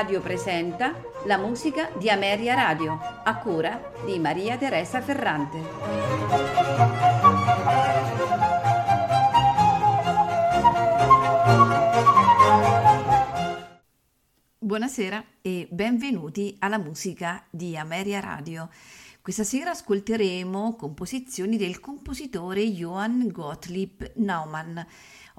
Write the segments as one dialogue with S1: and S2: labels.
S1: Radio presenta la musica di Ameria Radio, a cura di Maria Teresa Ferrante. Buonasera e benvenuti alla musica di Ameria Radio. Questa sera ascolteremo composizioni del compositore Johann Gottlieb Naumann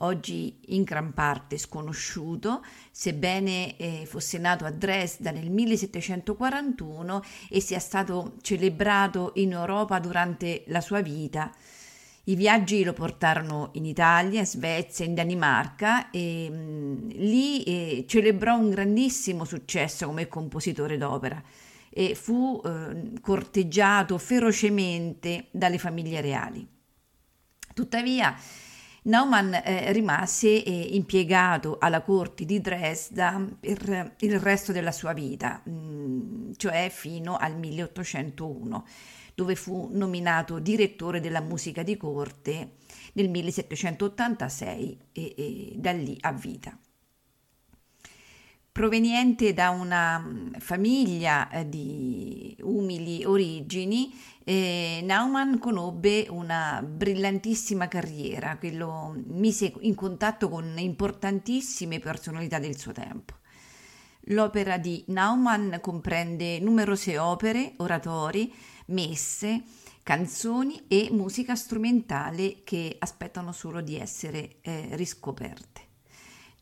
S1: oggi in gran parte sconosciuto, sebbene eh, fosse nato a Dresda nel 1741 e sia stato celebrato in Europa durante la sua vita. I viaggi lo portarono in Italia, Svezia, in Danimarca e mh, mm, lì eh, celebrò un grandissimo successo come compositore d'opera e fu eh, corteggiato ferocemente dalle famiglie reali. Tuttavia, Naumann eh, rimase eh, impiegato alla corte di Dresda per il resto della sua vita, mh, mm, cioè fino al 1801, dove fu nominato direttore della musica di corte nel 1786 e, e da lì a vita. Proveniente da una mm, famiglia eh, di umili origini, eh, Naumann conobbe una brillantissima carriera che lo mise in contatto con importantissime personalità del suo tempo. L'opera di Naumann comprende numerose opere, oratori, messe, canzoni e musica strumentale che aspettano solo di essere eh, riscoperte.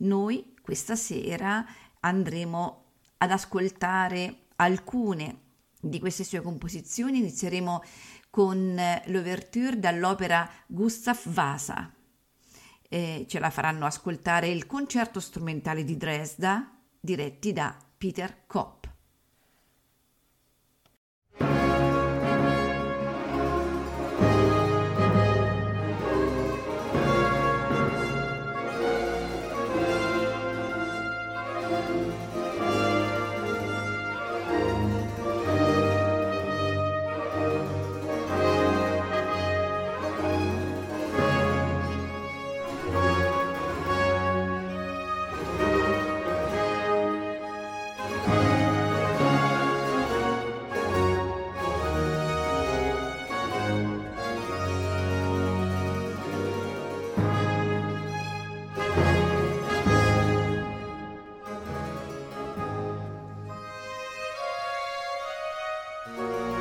S1: Noi questa sera andremo ad ascoltare alcune di queste sue composizioni. Inizieremo con eh, l'ouverture dall'opera Gustav Vasa. Eh, ce la faranno ascoltare il concerto strumentale di Dresda diretti da Peter Kopp. Bye.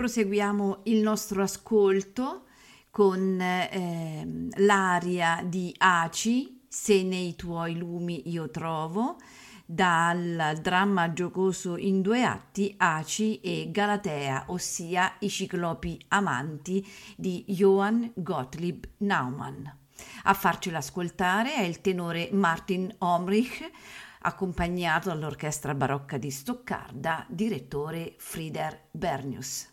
S2: Proseguiamo il nostro ascolto con eh, l'aria di Aci, Se nei tuoi lumi io trovo, dal dramma giocoso in due atti Aci e Galatea, ossia i ciclopi amanti di Johann Gottlieb Naumann. A farcela ascoltare è il tenore Martin Omrich, accompagnato dall'orchestra barocca di Stoccarda, direttore Frieder Bernius.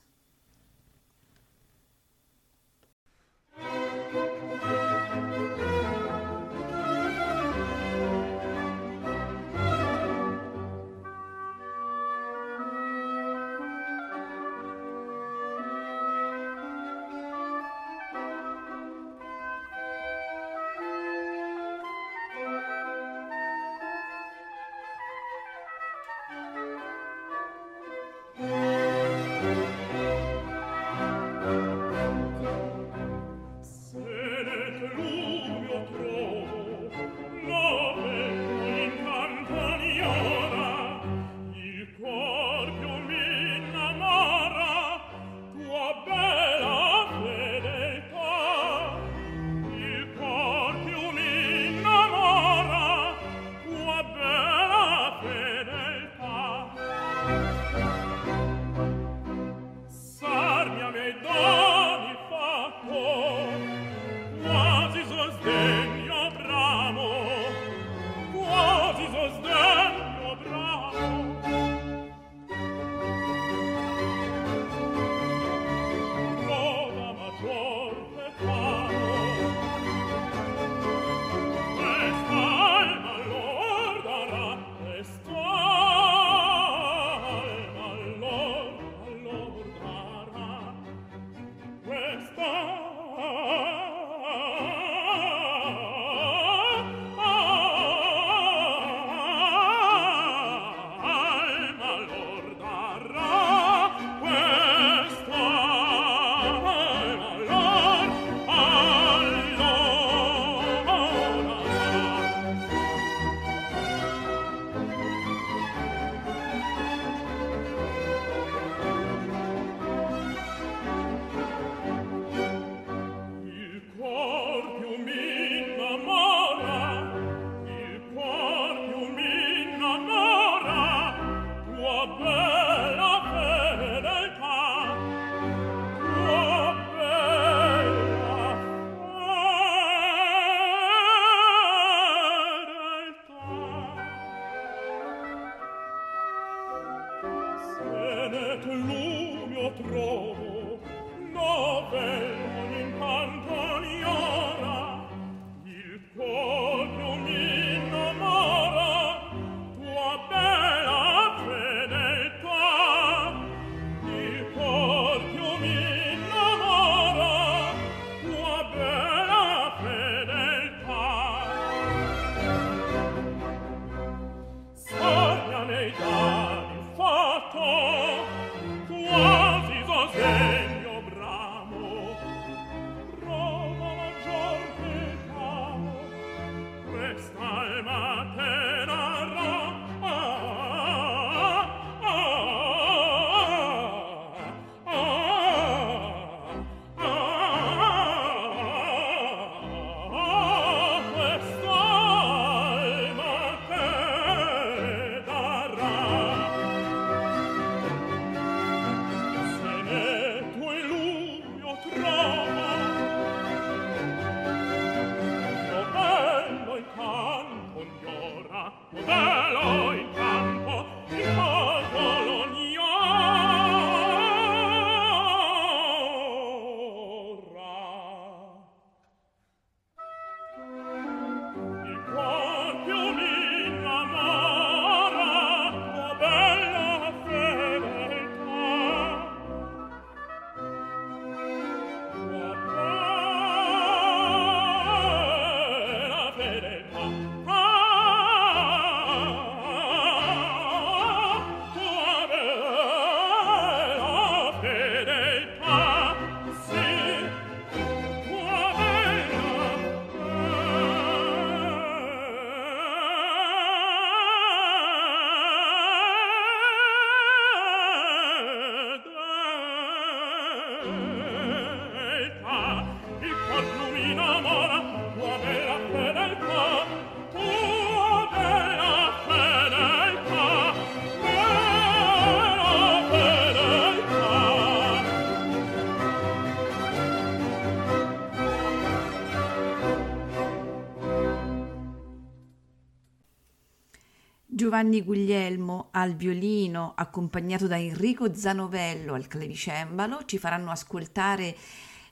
S1: Giovanni Guglielmo al violino, accompagnato da Enrico Zanovello al clavicembalo, ci faranno ascoltare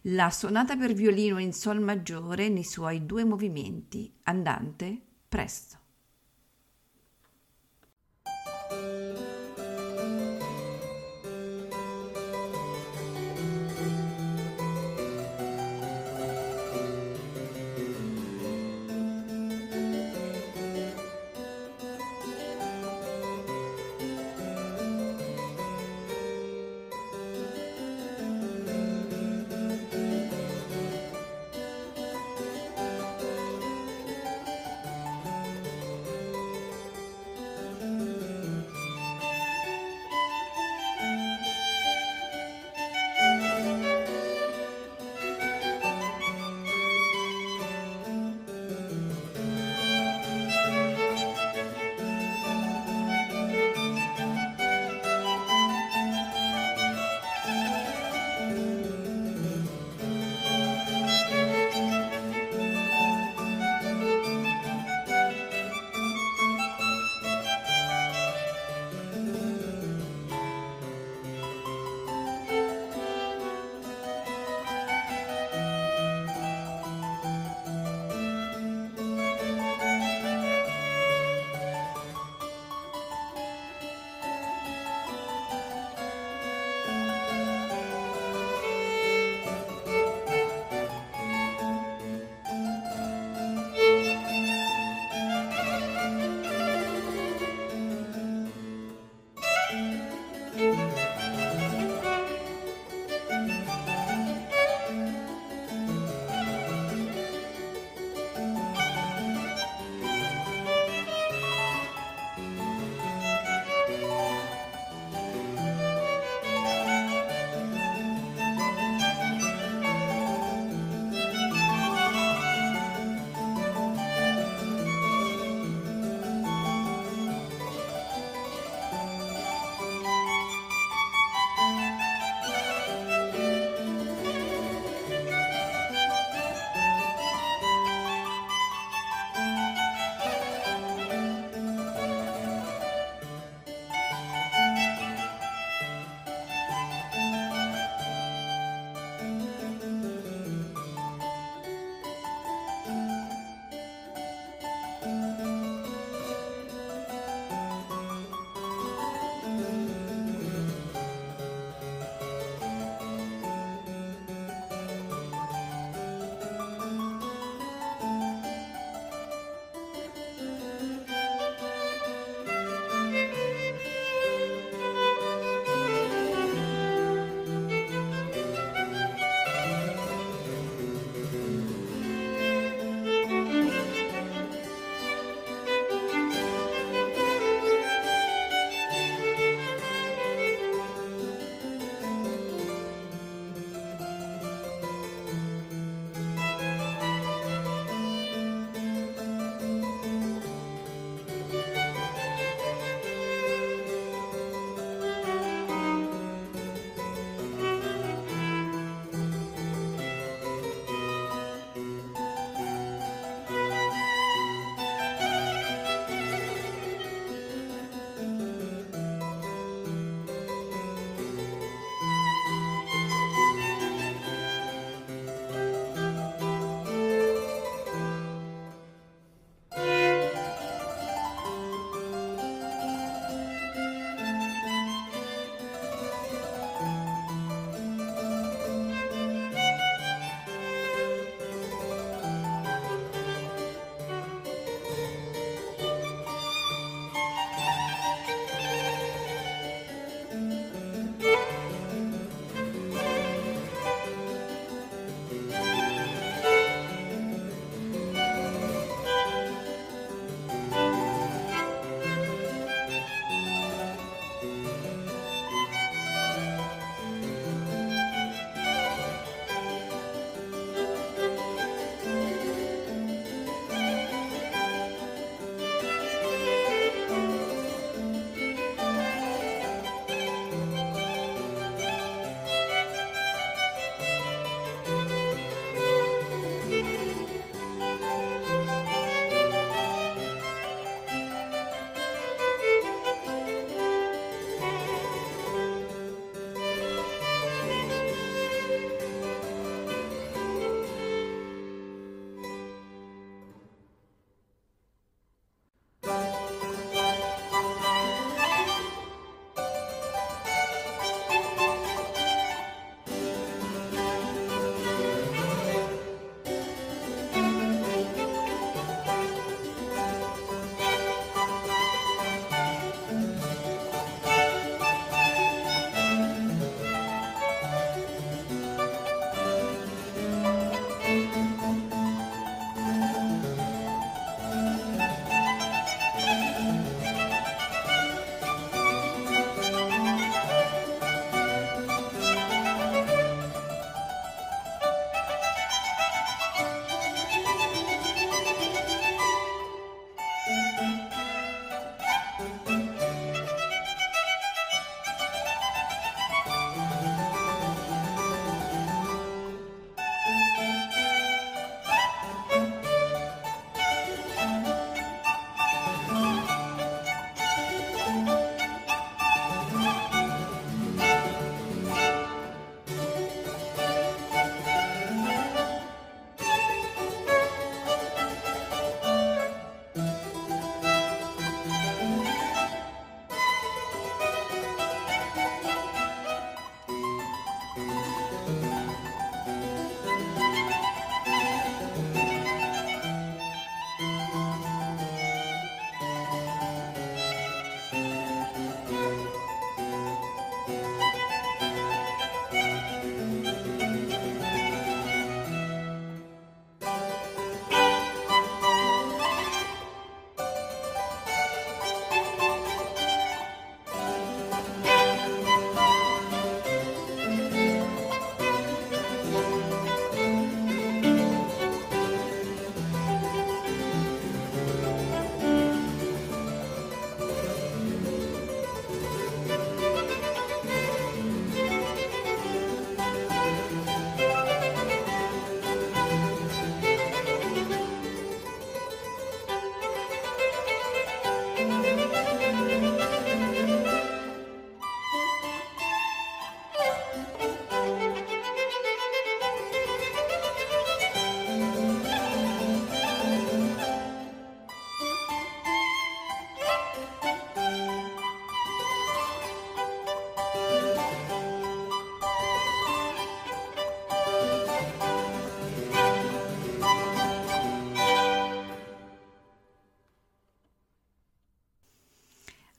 S1: la sonata per violino in sol maggiore nei suoi due movimenti, andante, presto.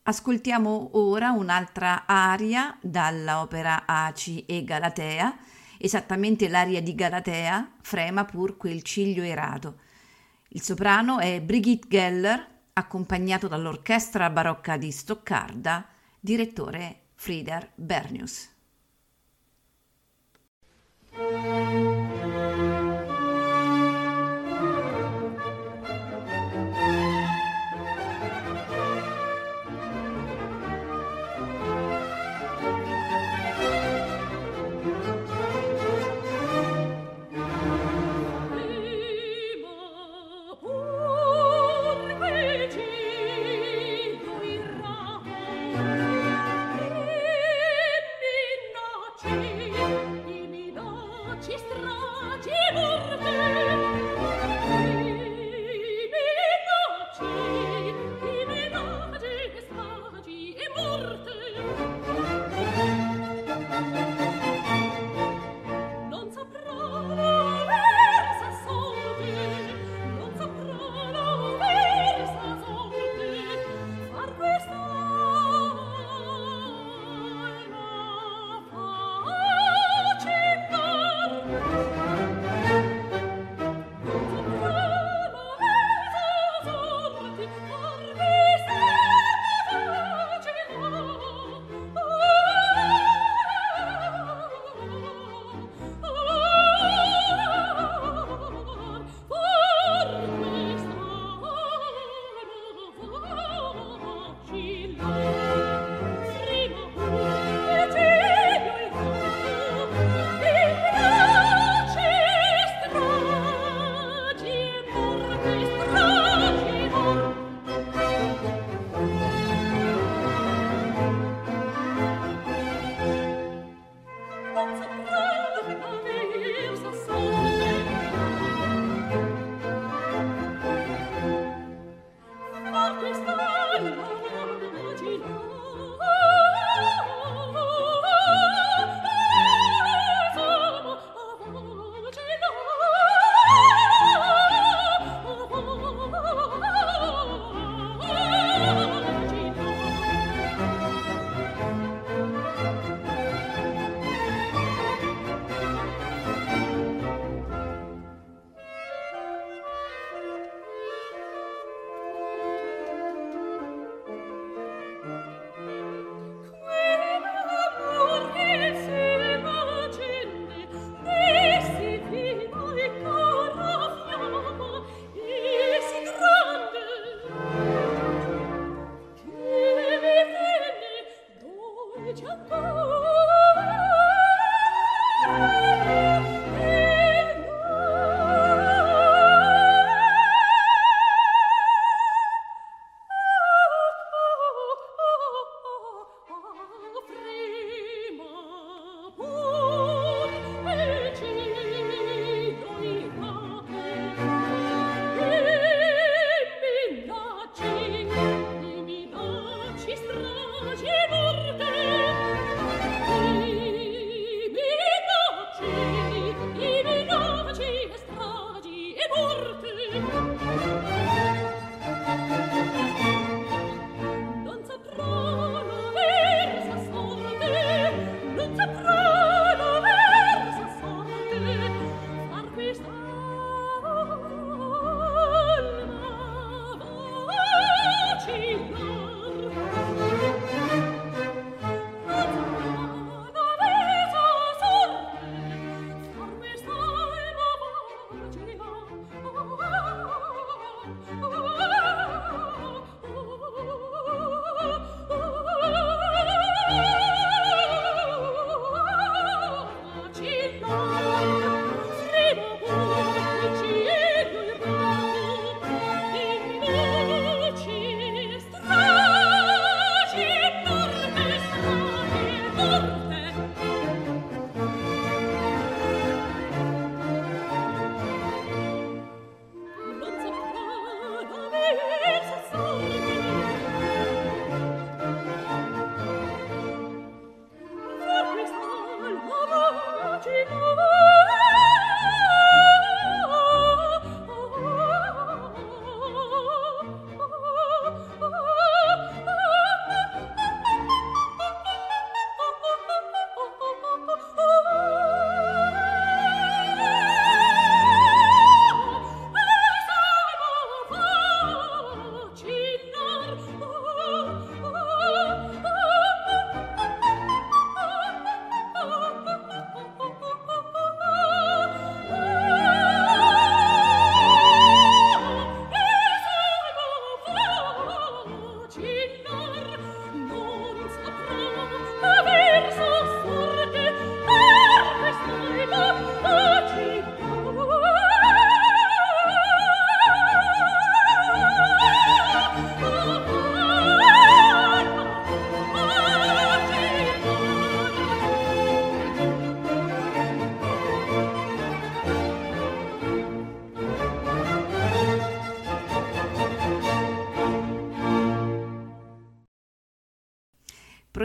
S2: Ascoltiamo ora un'altra aria dall'opera Aci e Galatea, esattamente l'aria di Galatea, Frema pur quel ciglio erato. Il soprano è Brigitte Geller, accompagnato dall'orchestra barocca di Stoccarda, direttore Frieder Bernius.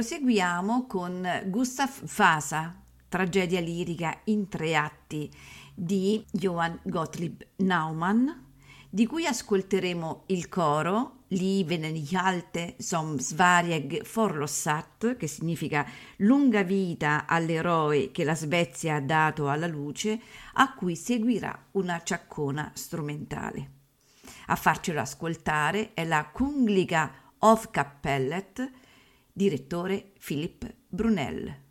S1: Proseguiamo con Gustav Vasa, tragedia lirica in tre atti di Johann Gottlieb Naumann, di cui ascolteremo il coro Lieben Jalte som Svarieg Forlossat, che significa lunga vita all'eroe che la Svezia ha dato alla luce, a cui seguirà una ciaccona strumentale. A farcelo ascoltare è la Kungliga Hofkapellet Direttore Philipp Brunel.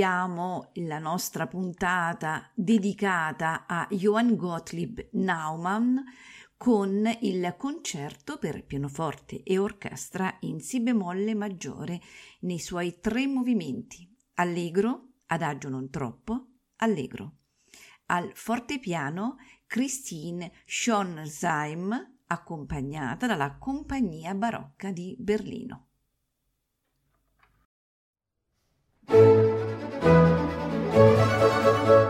S1: Concludiamo la nostra puntata dedicata a Johann Gottlieb Naumann con il concerto per pianoforte e orchestra in Si bemolle maggiore nei suoi tre movimenti, allegro, adagio non troppo, allegro. Al fortepiano Christine Schonsheim, accompagnata dalla Compagnia Barocca di Berlino. Música